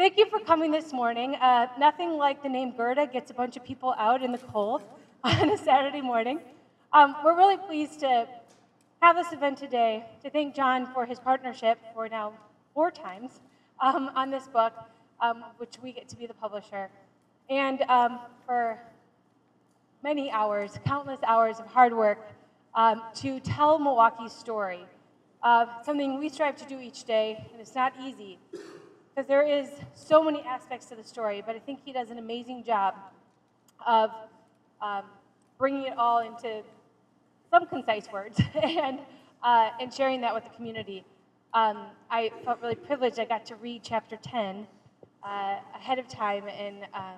Thank you for coming this morning. Uh, nothing like the name Gurda gets a bunch of people out in the cold on a Saturday morning. Um, we're really pleased to have this event today to thank John for his partnership for now four times um, on this book, um, which we get to be the publisher, and um, for many hours, countless hours of hard work um, to tell Milwaukee's story. Uh, something we strive to do each day, and it's not easy because there is so many aspects to the story, but I think he does an amazing job of um, bringing it all into some concise words and, uh, and sharing that with the community. Um, I felt really privileged. I got to read chapter 10 uh, ahead of time, and uh,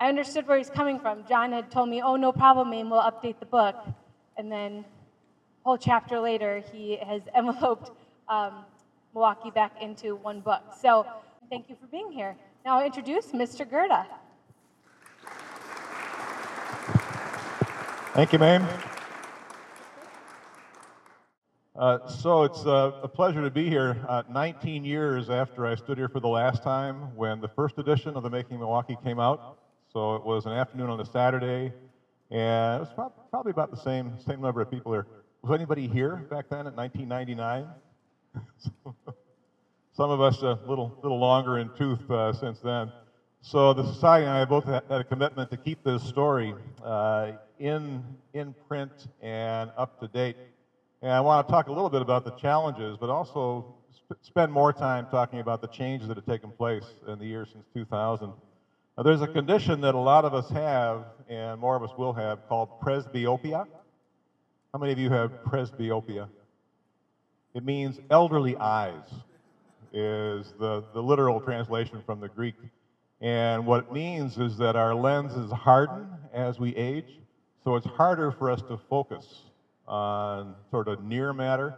I understood where he's coming from. John had told me, oh, no problem, Mame, we'll update the book. And then a whole chapter later, he has enveloped um, Milwaukee back into one book. So thank you for being here. Now I'll introduce Mr. Gurda. Thank you, ma'am. Uh, so it's uh, a pleasure to be here uh, 19 years after I stood here for the last time when the first edition of the Making Milwaukee came out. So it was an afternoon on a Saturday, and it was prob- probably about the same, same number of people there. Was anybody here back then in 1999? Some of us a little, little longer in tooth uh, since then. So the society and I both had a commitment to keep this story uh, in, in print and up to date. And I want to talk a little bit about the challenges, but also sp- spend more time talking about the changes that have taken place in the years since 2000. Now, there's a condition that a lot of us have, and more of us will have, called presbyopia. How many of you have presbyopia? It means elderly eyes, is the, the literal translation from the Greek. And what it means is that our lenses harden as we age, so it's harder for us to focus on sort of near matter.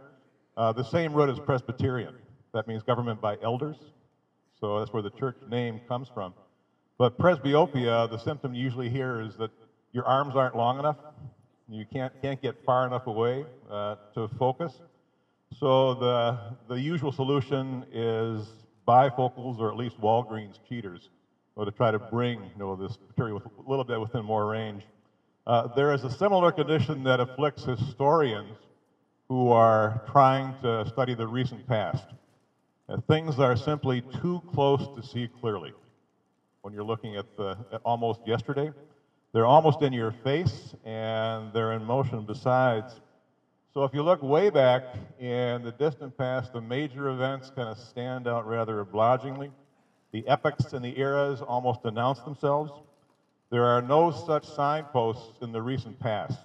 Uh, the same root as Presbyterian. That means government by elders. So that's where the church name comes from. But presbyopia, the symptom you usually hear is that your arms aren't long enough. You can't, can't get far enough away uh, to focus. So the, the usual solution is bifocals or at least Walgreens cheaters, or to try to bring you know, this material a little bit within more range. Uh, there is a similar condition that afflicts historians who are trying to study the recent past. Uh, things are simply too close to see clearly when you're looking at the at almost yesterday. They're almost in your face and they're in motion besides. So if you look way back in the distant past, the major events kind of stand out rather obligingly. The epochs and the eras almost announce themselves. There are no such signposts in the recent past.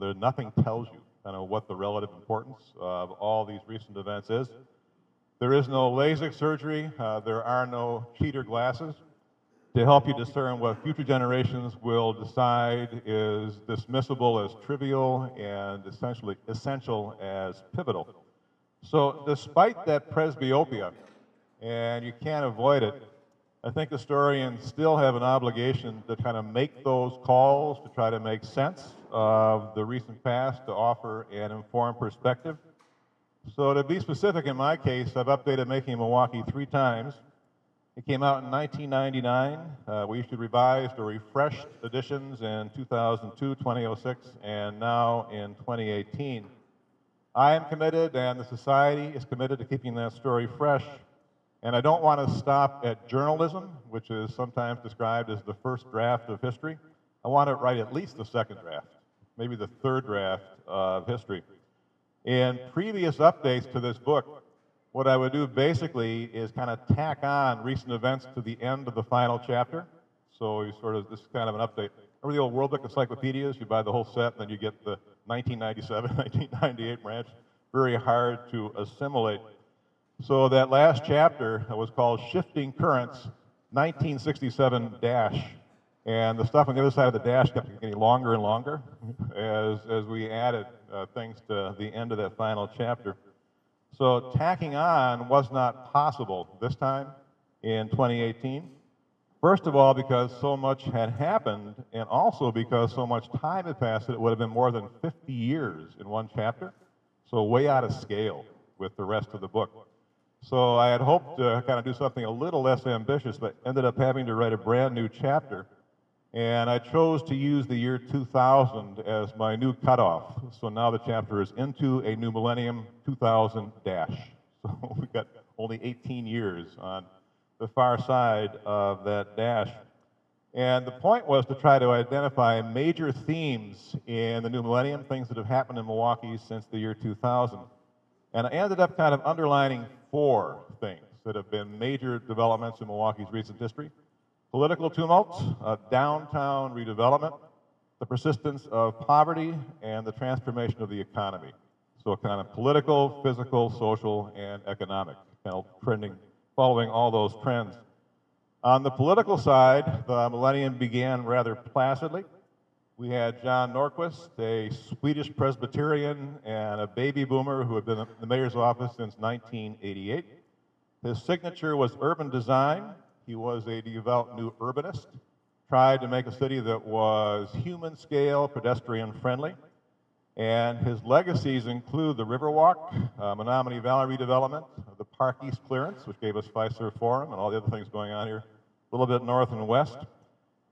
There, nothing tells you kind of what the relative importance of all these recent events is. There is no LASIK surgery. Uh, there are no cheater glasses to help you discern what future generations will decide is dismissible as trivial and essentially essential as pivotal. So despite that presbyopia, and you can't avoid it, I think historians still have an obligation to kind of make those calls to try to make sense of the recent past, to offer an informed perspective. So to be specific in my case, I've updated Making Milwaukee three times. It came out in 1999. Uh, we issued revised or refreshed editions in 2002, 2006, and now in 2018. I am committed, and the Society is committed to keeping that story fresh. And I don't want to stop at journalism, which is sometimes described as the first draft of history. I want to write at least the second draft, maybe the third draft of history. In previous updates to this book, what I would do basically is kind of tack on recent events to the end of the final chapter. So you sort of, this is kind of an update. Remember the old World Book Encyclopedias? You buy the whole set, and then you get the 1997, 1998 branch. Very hard to assimilate. So that last chapter was called Shifting Currents, 1967 dash. And the stuff on the other side of the dash kept getting longer and longer as, as we added uh, things to the end of that final chapter. So tacking on was not possible this time in 2018. First of all, because so much had happened, and also because so much time had passed that it would have been more than 50 years in one chapter. So way out of scale with the rest of the book. So I had hoped to kind of do something a little less ambitious, but ended up having to write a brand new chapter. And I chose to use the year 2000 as my new cutoff. So now the chapter is into a new millennium 2000 dash. So we've got only 18 years on the far side of that dash. And the point was to try to identify major themes in the new millennium, things that have happened in Milwaukee since the year 2000. And I ended up kind of underlining four things that have been major developments in Milwaukee's recent history political tumult, uh, downtown redevelopment, the persistence of poverty, and the transformation of the economy. So, kind of political, physical, social, and economic, kind of trending, following all those trends. On the political side, the millennium began rather placidly. We had John Norquist, a Swedish Presbyterian and a baby boomer who had been in the mayor's office since 1988. His signature was urban design. He was a devout new urbanist, tried to make a city that was human scale, pedestrian friendly. And his legacies include the Riverwalk, uh, Menominee Valley redevelopment, the Park East clearance, which gave us Fiserv Forum, and all the other things going on here, a little bit north and west.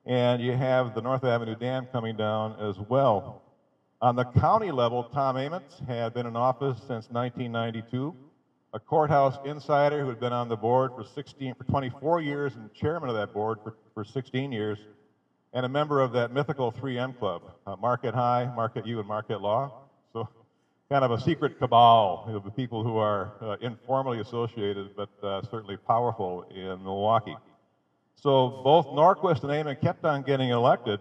And you have the North Avenue Dam coming down as well. On the county level, Tom Ament had been in office since 1992, a courthouse insider who had been on the board for 16, for 24 years and chairman of that board for, for 16 years and a member of that mythical 3M club, uh, Marquette High, Marquette U, and Marquette Law. So, kind of a secret cabal of the people who are uh, informally associated, but uh, certainly powerful in Milwaukee. So, both Norquist and Ament kept on getting elected,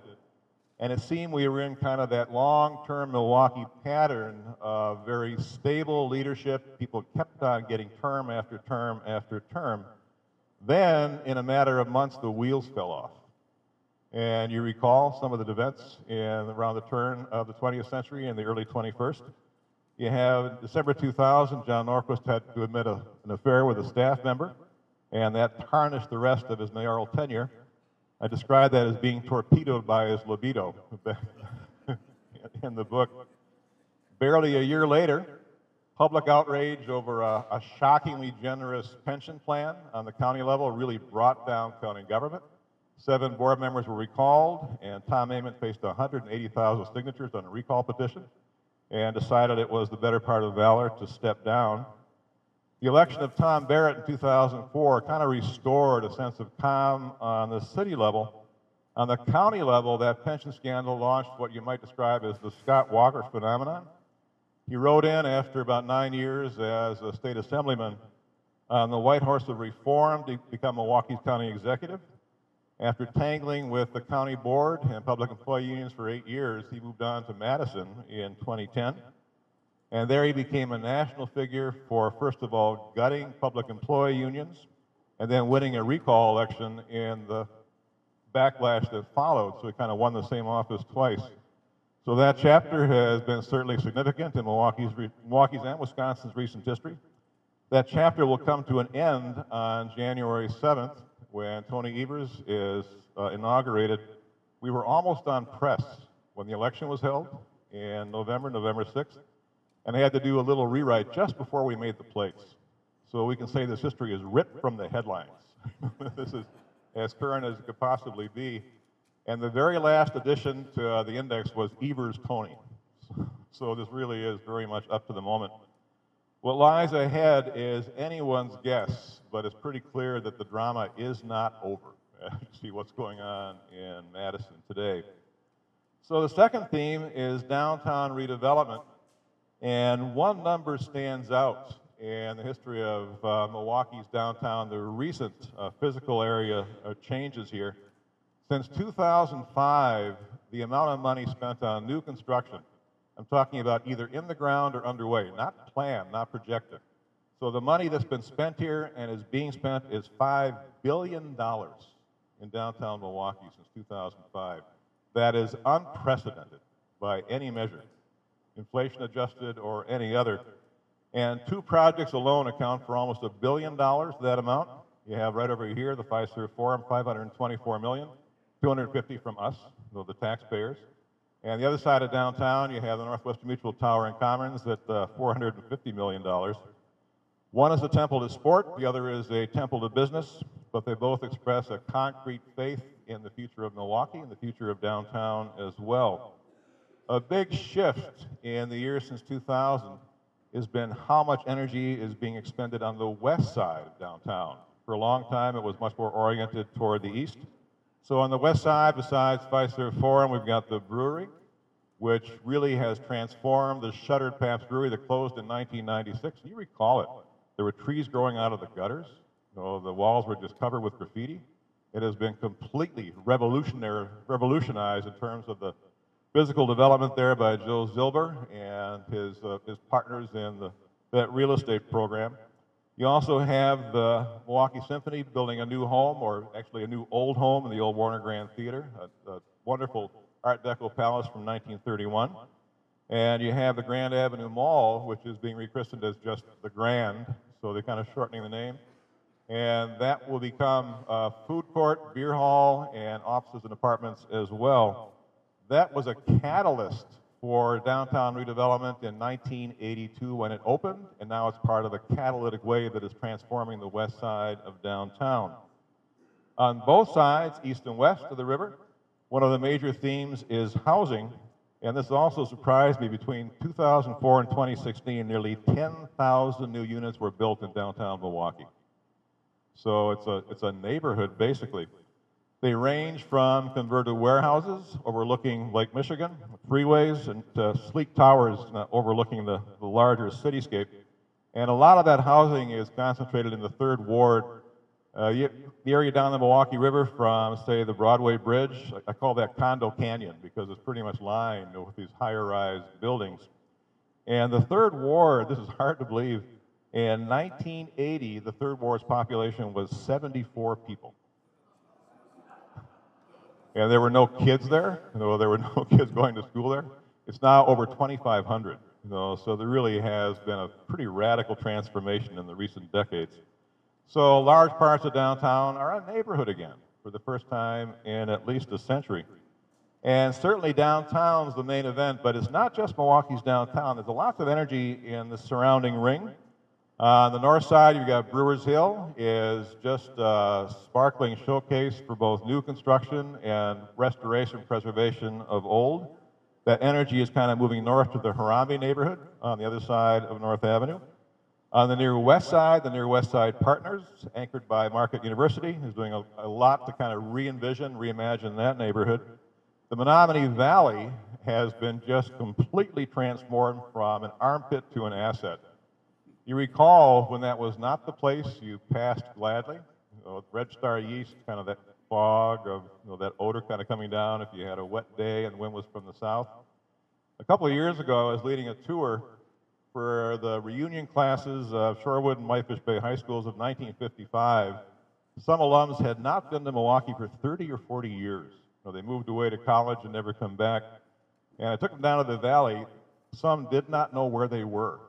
and it seemed we were in kind of that long term Milwaukee pattern of very stable leadership. People kept on getting term after term after term. Then, in a matter of months, the wheels fell off. And you recall some of the events in around the turn of the 20th century and the early 21st. You have December 2000, John Norquist had to admit a, an affair with a staff member, and that tarnished the rest of his mayoral tenure. I describe that as being torpedoed by his libido in the book. Barely a year later, public outrage over a, a shockingly generous pension plan on the county level really brought down county government. Seven board members were recalled, and Tom Ament faced 180,000 signatures on a recall petition and decided it was the better part of valor to step down. The election of Tom Barrett in 2004 kind of restored a sense of calm on the city level. On the county level, that pension scandal launched what you might describe as the Scott Walker phenomenon. He rode in after about nine years as a state assemblyman on the white horse of reform to become Milwaukee's county executive. After tangling with the county board and public employee unions for eight years, he moved on to Madison in 2010. And there he became a national figure for, first of all, gutting public employee unions and then winning a recall election in the backlash that followed. So he kind of won the same office twice. So that chapter has been certainly significant in Milwaukee's, Milwaukee's and Wisconsin's recent history. That chapter will come to an end on January 7th when Tony Evers is uh, inaugurated, we were almost on press when the election was held in November, November 6th, and they had to do a little rewrite just before we made the plates. So we can say this history is ripped from the headlines. this is as current as it could possibly be. And the very last addition to uh, the index was Evers Tony. So this really is very much up to the moment. What lies ahead is anyone's guess, but it's pretty clear that the drama is not over. See what's going on in Madison today. So the second theme is downtown redevelopment. And one number stands out in the history of uh, Milwaukee's downtown, the recent uh, physical area changes here. Since 2005, the amount of money spent on new construction I'm talking about either in the ground or underway, not planned, not projected. So the money that's been spent here and is being spent is $5 billion in downtown Milwaukee since 2005. That is unprecedented by any measure, inflation adjusted or any other. And two projects alone account for almost a billion dollars, that amount. You have right over here the Fiserv Forum, 524 million, 250 from us, the taxpayers. And the other side of downtown, you have the Northwestern Mutual Tower and Commons at uh, $450 million. One is a temple to sport, the other is a temple to business, but they both express a concrete faith in the future of Milwaukee and the future of downtown as well. A big shift in the years since 2000 has been how much energy is being expended on the west side of downtown. For a long time, it was much more oriented toward the east. So on the west side, besides Fiserv Forum, we've got the brewery, which really has transformed the shuttered Pabst Brewery that closed in 1996. You recall it. There were trees growing out of the gutters. The walls were just covered with graffiti. It has been completely revolutionary, revolutionized in terms of the physical development there by Joe Zilber and his, uh, his partners in the, that real estate program. You also have the Milwaukee Symphony building a new home, or actually a new old home in the old Warner Grand Theater, a, a wonderful Art Deco palace from 1931. And you have the Grand Avenue Mall, which is being rechristened as just the Grand, so they're kind of shortening the name. And that will become a food court, beer hall, and offices and apartments as well. That was a catalyst for downtown redevelopment in 1982 when it opened, and now it's part of a catalytic wave that is transforming the west side of downtown. On both sides, east and west of the river, one of the major themes is housing, and this also surprised me. Between 2004 and 2016, nearly 10,000 new units were built in downtown Milwaukee. So it's a, it's a neighborhood, basically. They range from converted warehouses overlooking Lake Michigan, freeways, and to sleek towers uh, overlooking the, the larger cityscape. And a lot of that housing is concentrated in the third ward, uh, the area down the Milwaukee River from, say, the Broadway Bridge. I call that Condo Canyon because it's pretty much lined with these higher rise buildings. And the third ward, this is hard to believe, in 1980, the third ward's population was 74 people. And there were no kids there. Know, there were no kids going to school there. It's now over 2,500. You know, so there really has been a pretty radical transformation in the recent decades. So large parts of downtown are a neighborhood again for the first time in at least a century. And certainly downtown's the main event, but it's not just Milwaukee's downtown. There's a lot of energy in the surrounding ring. Uh, on the north side, you've got Brewers Hill, is just a sparkling showcase for both new construction and restoration preservation of old. That energy is kind of moving north to the Harambee neighborhood on the other side of North Avenue. On the near west side, the near west side partners, anchored by Marquette University, is doing a, a lot to kind of re-envision, reimagine that neighborhood. The Menominee Valley has been just completely transformed from an armpit to an asset. You recall when that was not the place you passed gladly, you know, Red Star yeast, kind of that fog of you know, that odor kind of coming down if you had a wet day and the wind was from the south. A couple of years ago, I was leading a tour for the reunion classes of Shorewood and Whitefish Bay High Schools of 1955. Some alums had not been to Milwaukee for 30 or 40 years. You know, they moved away to college and never come back. And I took them down to the valley. Some did not know where they were.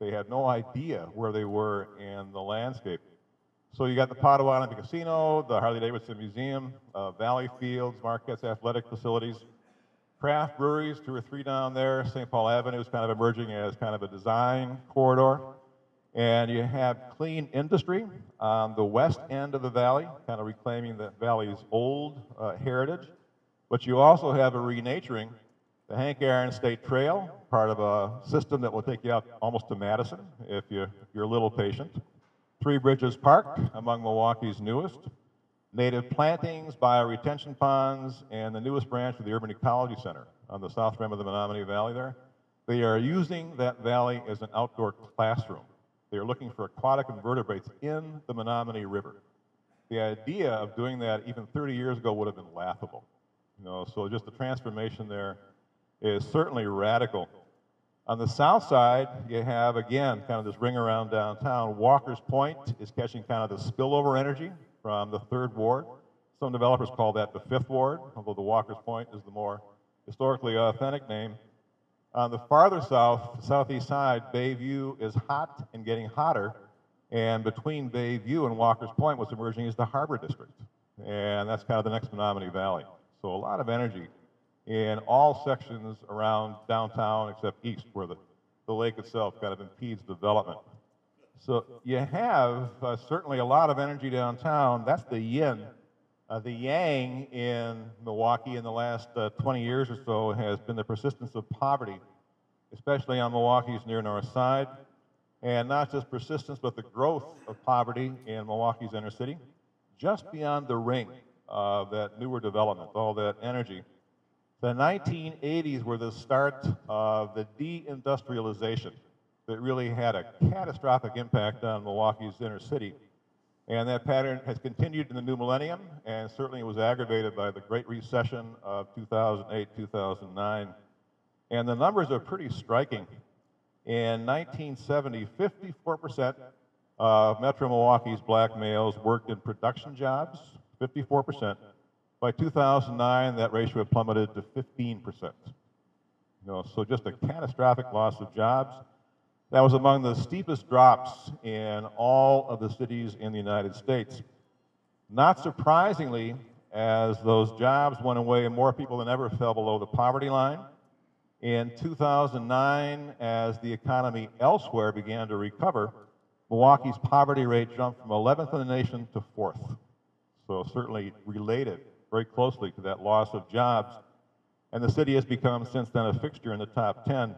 They had no idea where they were in the landscape. So you got the Potawatomi Casino, the Harley Davidson Museum, uh, Valley Fields, Marquette's athletic facilities, craft breweries, two or three down there. St. Paul Avenue is kind of emerging as kind of a design corridor. And you have clean industry on the west end of the valley, kind of reclaiming the valley's old uh, heritage. But you also have a renaturing the Hank Aaron State Trail, part of a system that will take you out almost to Madison if you, you're a little patient. Three Bridges Park, among Milwaukee's newest. Native plantings, bioretention ponds, and the newest branch of the Urban Ecology Center on the south rim of the Menominee Valley there. They are using that valley as an outdoor classroom. They are looking for aquatic invertebrates in the Menominee River. The idea of doing that even 30 years ago would have been laughable. You know, so just the transformation there is certainly radical. On the south side, you have, again, kind of this ring around downtown. Walker's Point is catching kind of the spillover energy from the third ward. Some developers call that the fifth ward, although the Walker's Point is the more historically authentic name. On the farther south, southeast side, Bayview is hot and getting hotter. And between Bayview and Walker's Point, what's emerging is the Harbor District. And that's kind of the next Menominee Valley. So a lot of energy in all sections around downtown except east, where the, the lake itself kind of impedes development. So you have uh, certainly a lot of energy downtown. That's the yin. Uh, the yang in Milwaukee in the last uh, 20 years or so has been the persistence of poverty, especially on Milwaukee's near north side. And not just persistence, but the growth of poverty in Milwaukee's inner city, just beyond the ring of that newer development, all that energy. The 1980s were the start of the deindustrialization that really had a catastrophic impact on Milwaukee's inner city. And that pattern has continued in the new millennium, and certainly it was aggravated by the Great Recession of 2008, 2009. And the numbers are pretty striking. In 1970, 54% of Metro Milwaukee's black males worked in production jobs, 54%. By 2009, that ratio had plummeted to 15%. You know, so just a catastrophic loss of jobs. That was among the steepest drops in all of the cities in the United States. Not surprisingly, as those jobs went away, more people than ever fell below the poverty line. In 2009, as the economy elsewhere began to recover, Milwaukee's poverty rate jumped from 11th in the nation to 4th. So certainly related very closely to that loss of jobs. And the city has become since then a fixture in the top 10.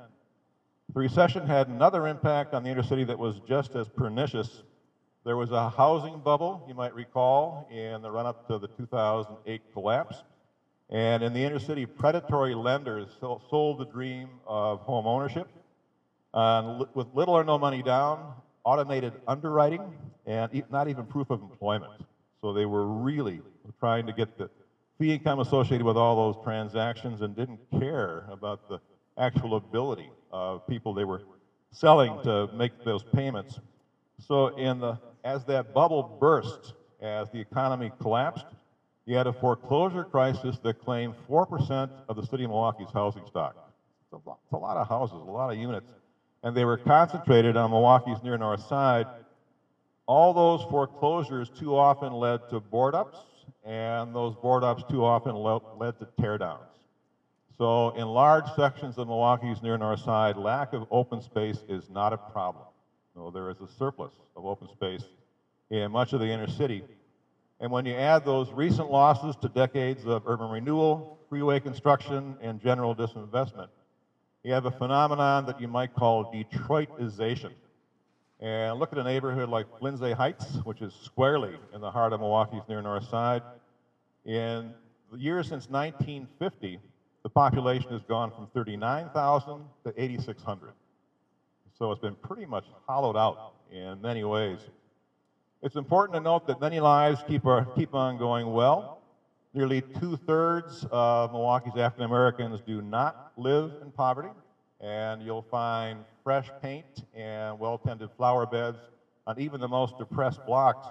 The recession had another impact on the inner city that was just as pernicious. There was a housing bubble, you might recall, in the run up to the 2008 collapse. And in the inner city, predatory lenders sold the dream of home ownership uh, with little or no money down, automated underwriting, and not even proof of employment. So they were really trying to get the income associated with all those transactions and didn't care about the actual ability of people they were selling to make those payments. So in the, as that bubble burst, as the economy collapsed, you had a foreclosure crisis that claimed 4% of the city of Milwaukee's housing stock. It's a lot of houses, a lot of units. And they were concentrated on Milwaukee's near north side. All those foreclosures too often led to board ups, and those board ups too often led to tear downs. So in large sections of Milwaukee's near north side, lack of open space is not a problem. No, there is a surplus of open space in much of the inner city. And when you add those recent losses to decades of urban renewal, freeway construction, and general disinvestment, you have a phenomenon that you might call Detroitization. And look at a neighborhood like Lindsay Heights, which is squarely in the heart of Milwaukee's near north side. In the years since 1950, the population has gone from 39,000 to 8,600. So it's been pretty much hollowed out in many ways. It's important to note that many lives keep, are, keep on going well. Nearly two thirds of Milwaukee's African Americans do not live in poverty, and you'll find fresh paint and well tended flower beds on even the most depressed blocks.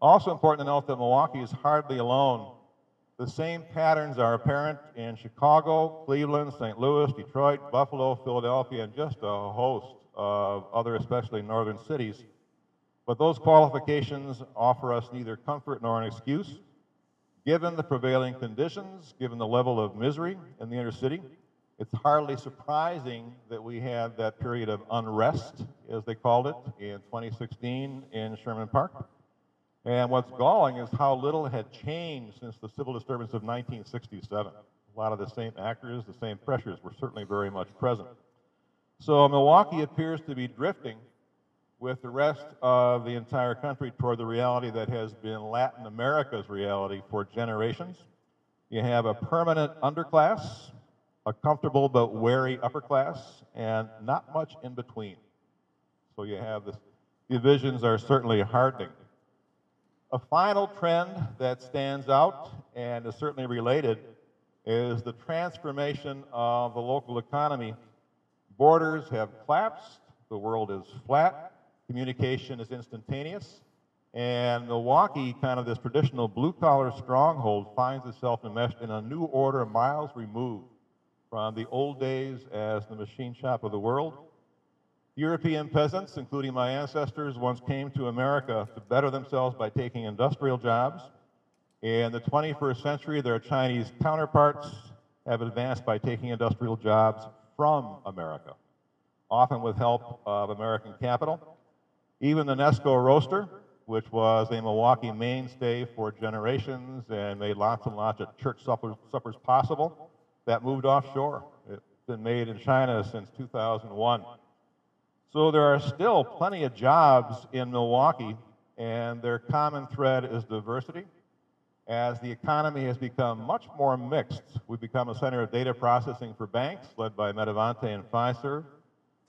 Also important to note that Milwaukee is hardly alone the same patterns are apparent in Chicago, Cleveland, St. Louis, Detroit, Buffalo, Philadelphia, and just a host of other, especially northern cities. But those qualifications offer us neither comfort nor an excuse. Given the prevailing conditions, given the level of misery in the inner city, it's hardly surprising that we had that period of unrest, as they called it, in 2016 in Sherman Park. And what's galling is how little had changed since the civil disturbance of 1967. A lot of the same actors, the same pressures were certainly very much present. So Milwaukee appears to be drifting with the rest of the entire country toward the reality that has been Latin America's reality for generations. You have a permanent underclass, a comfortable but wary upper class, and not much in between. So you have this, divisions are certainly hardening. A final trend that stands out and is certainly related is the transformation of the local economy. Borders have collapsed, the world is flat, communication is instantaneous, and Milwaukee, kind of this traditional blue collar stronghold, finds itself enmeshed in a new order miles removed from the old days as the machine shop of the world European peasants, including my ancestors, once came to America to better themselves by taking industrial jobs. In the 21st century, their Chinese counterparts have advanced by taking industrial jobs from America, often with help of American capital. Even the Nesco roaster, which was a Milwaukee mainstay for generations and made lots and lots of church suppers, suppers possible, that moved offshore. It's been made in China since 2001. So there are still plenty of jobs in Milwaukee, and their common thread is diversity. As the economy has become much more mixed, we've become a center of data processing for banks, led by Metavante and Fiserv.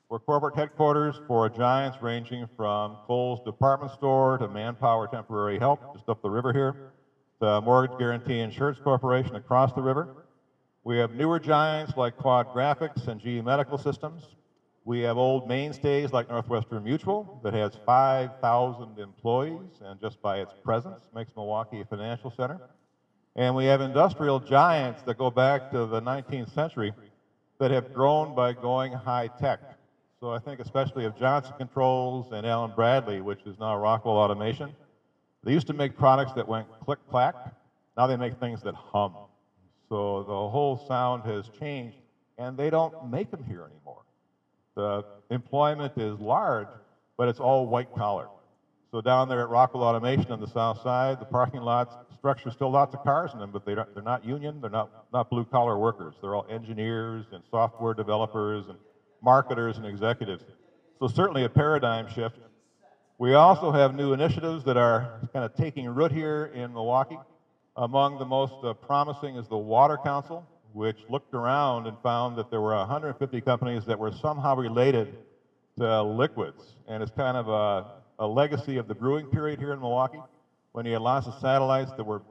We're corporate headquarters for giants ranging from Kohl's department store to Manpower Temporary Help, just up the river here, to Mortgage Guarantee Insurance Corporation across the river. We have newer giants like Quad Graphics and GE Medical Systems. We have old mainstays like Northwestern Mutual that has 5,000 employees and just by its presence makes Milwaukee a financial center. And we have industrial giants that go back to the 19th century that have grown by going high tech. So I think especially of Johnson Controls and Allen Bradley, which is now Rockwell Automation. They used to make products that went click clack. Now they make things that hum. So the whole sound has changed, and they don't make them here anymore. The employment is large, but it's all white collar. So down there at Rockwell Automation on the south side, the parking lots structure still lots of cars in them, but they they're not union, they're not, not blue collar workers. They're all engineers and software developers and marketers and executives. So certainly a paradigm shift. We also have new initiatives that are kind of taking root here in Milwaukee. Among the most uh, promising is the Water Council, which looked around and found that there were 150 companies that were somehow related to liquids. And it's kind of a, a legacy of the brewing period here in Milwaukee, when you had lots of satellites that were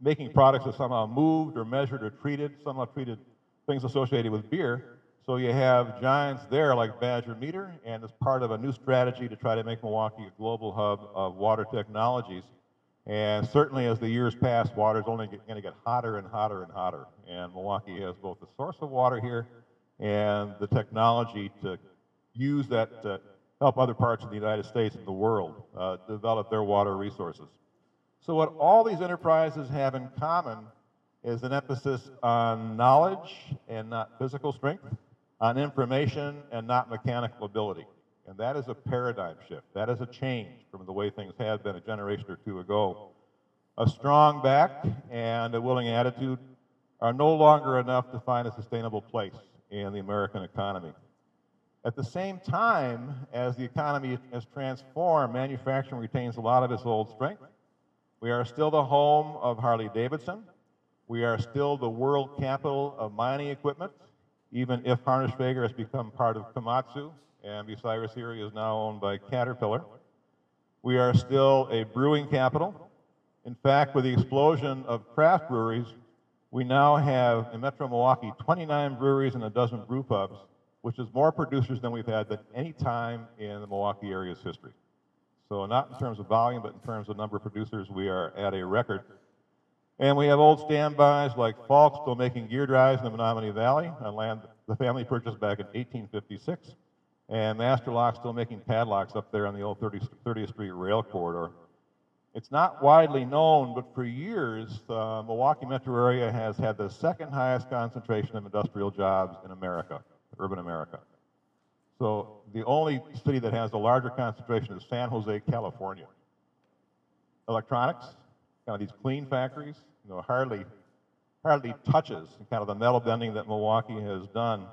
making products that somehow moved or measured or treated, somehow treated things associated with beer. So you have giants there like Badger Meter, and it's part of a new strategy to try to make Milwaukee a global hub of water technologies. And certainly as the years pass, water is only going to get hotter and hotter and hotter. And Milwaukee has both the source of water here and the technology to use that to help other parts of the United States and the world uh, develop their water resources. So what all these enterprises have in common is an emphasis on knowledge and not physical strength on information and not mechanical ability. And that is a paradigm shift. That is a change from the way things had been a generation or two ago. A strong back and a willing attitude are no longer enough to find a sustainable place in the American economy. At the same time, as the economy has transformed, manufacturing retains a lot of its old strength. We are still the home of Harley Davidson. We are still the world capital of mining equipment even if Harnischfeger has become part of Komatsu and Bucyrus Erie is now owned by Caterpillar. We are still a brewing capital. In fact, with the explosion of craft breweries, we now have in Metro Milwaukee 29 breweries and a dozen brew pubs, which is more producers than we've had at any time in the Milwaukee area's history. So not in terms of volume, but in terms of number of producers, we are at a record. And we have old standbys like Falk still making gear drives in the Menominee Valley on land the family purchased back in 1856. And Master Lock still making padlocks up there on the old 30th, 30th Street rail corridor. It's not widely known, but for years, the uh, Milwaukee metro area has had the second highest concentration of industrial jobs in America, urban America. So the only city that has a larger concentration is San Jose, California. Electronics, kind of these clean factories, you know, hardly, hardly touches kind of the metal bending that Milwaukee has done.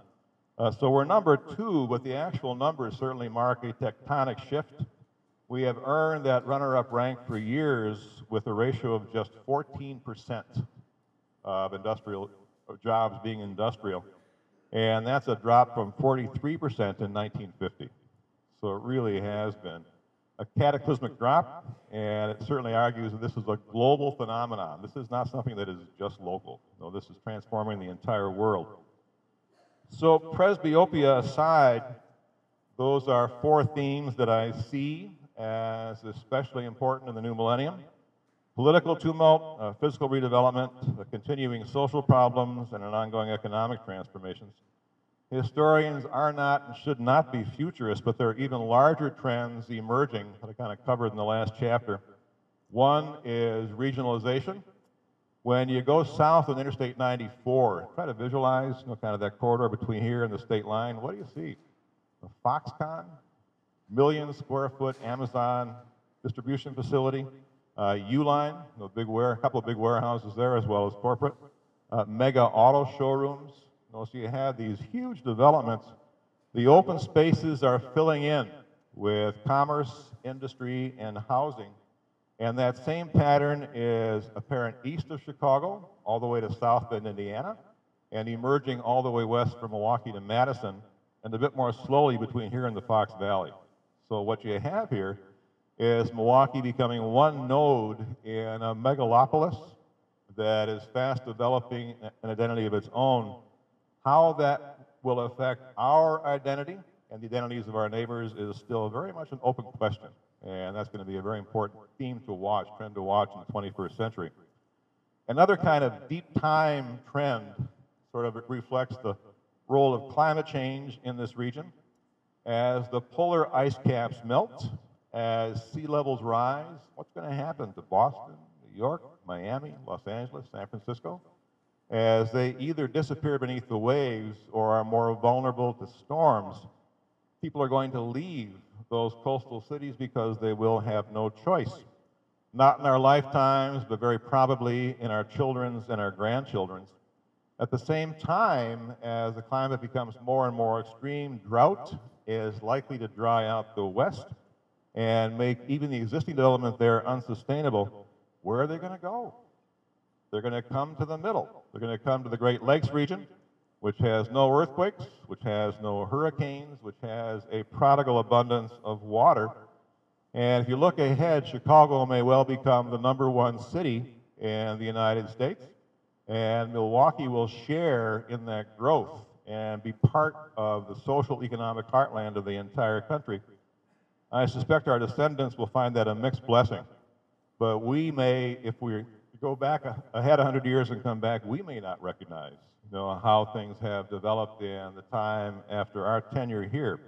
Uh, so we're number two, but the actual numbers certainly mark a tectonic shift. We have earned that runner-up rank for years with a ratio of just 14% of industrial of jobs being industrial. And that's a drop from 43% in 1950. So it really has been a cataclysmic drop, and it certainly argues that this is a global phenomenon. This is not something that is just local. No, this is transforming the entire world. So, presbyopia aside, those are four themes that I see as especially important in the new millennium political tumult, uh, physical redevelopment, continuing social problems, and an ongoing economic transformations. Historians are not and should not be futurists, but there are even larger trends emerging that I kind of covered in the last chapter. One is regionalization. When you go south on Interstate 94, try to visualize you know, kind of that corridor between here and the state line. What do you see? A Foxconn, million square foot Amazon distribution facility, uh, Uline, a big ware, a couple of big warehouses there as well as corporate, uh, mega auto showrooms. You know, so you have these huge developments. The open spaces are filling in with commerce, industry, and housing. And that same pattern is apparent east of Chicago, all the way to South Bend, Indiana, and emerging all the way west from Milwaukee to Madison, and a bit more slowly between here and the Fox Valley. So what you have here is Milwaukee becoming one node in a megalopolis that is fast developing an identity of its own. How that will affect our identity and the identities of our neighbors is still very much an open question. And that's going to be a very important theme to watch, trend to watch in the 21st century. Another kind of deep time trend sort of reflects the role of climate change in this region. As the polar ice caps melt, as sea levels rise, what's going to happen to Boston, New York, Miami, Los Angeles, San Francisco? As they either disappear beneath the waves or are more vulnerable to storms, people are going to leave those coastal cities because they will have no choice. Not in our lifetimes, but very probably in our children's and our grandchildren's. At the same time, as the climate becomes more and more extreme, drought is likely to dry out the west and make even the existing development there unsustainable. Where are they going to go? They're going to come to the middle. They're going to come to the Great Lakes region, which has no earthquakes, which has no hurricanes, which has a prodigal abundance of water. And if you look ahead, Chicago may well become the number one city in the United States, and Milwaukee will share in that growth and be part of the social economic heartland of the entire country. I suspect our descendants will find that a mixed blessing. But we may, if we go back ahead 100 years and come back, we may not recognize know, how things have developed in the time after our tenure here.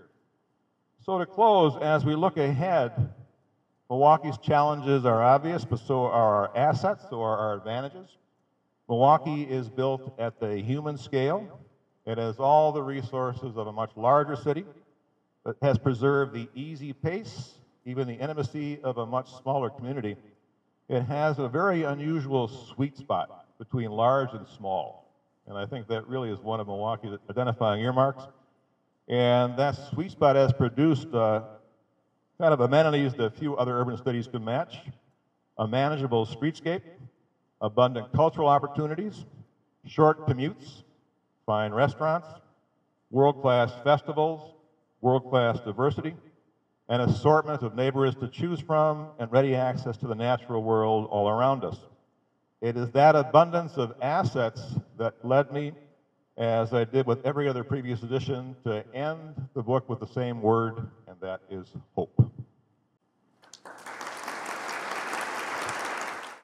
So to close, as we look ahead, Milwaukee's challenges are obvious, but so are our assets, so are our advantages. Milwaukee is built at the human scale. It has all the resources of a much larger city, but has preserved the easy pace, even the intimacy of a much smaller community. It has a very unusual sweet spot between large and small. And I think that really is one of Milwaukee's identifying earmarks. And that sweet spot has produced uh, kind of amenities that few other urban cities can match a manageable streetscape, abundant cultural opportunities, short commutes, fine restaurants, world class festivals, world class diversity, an assortment of neighborhoods to choose from, and ready access to the natural world all around us. It is that abundance of assets that led me, as I did with every other previous edition, to end the book with the same word, and that is hope.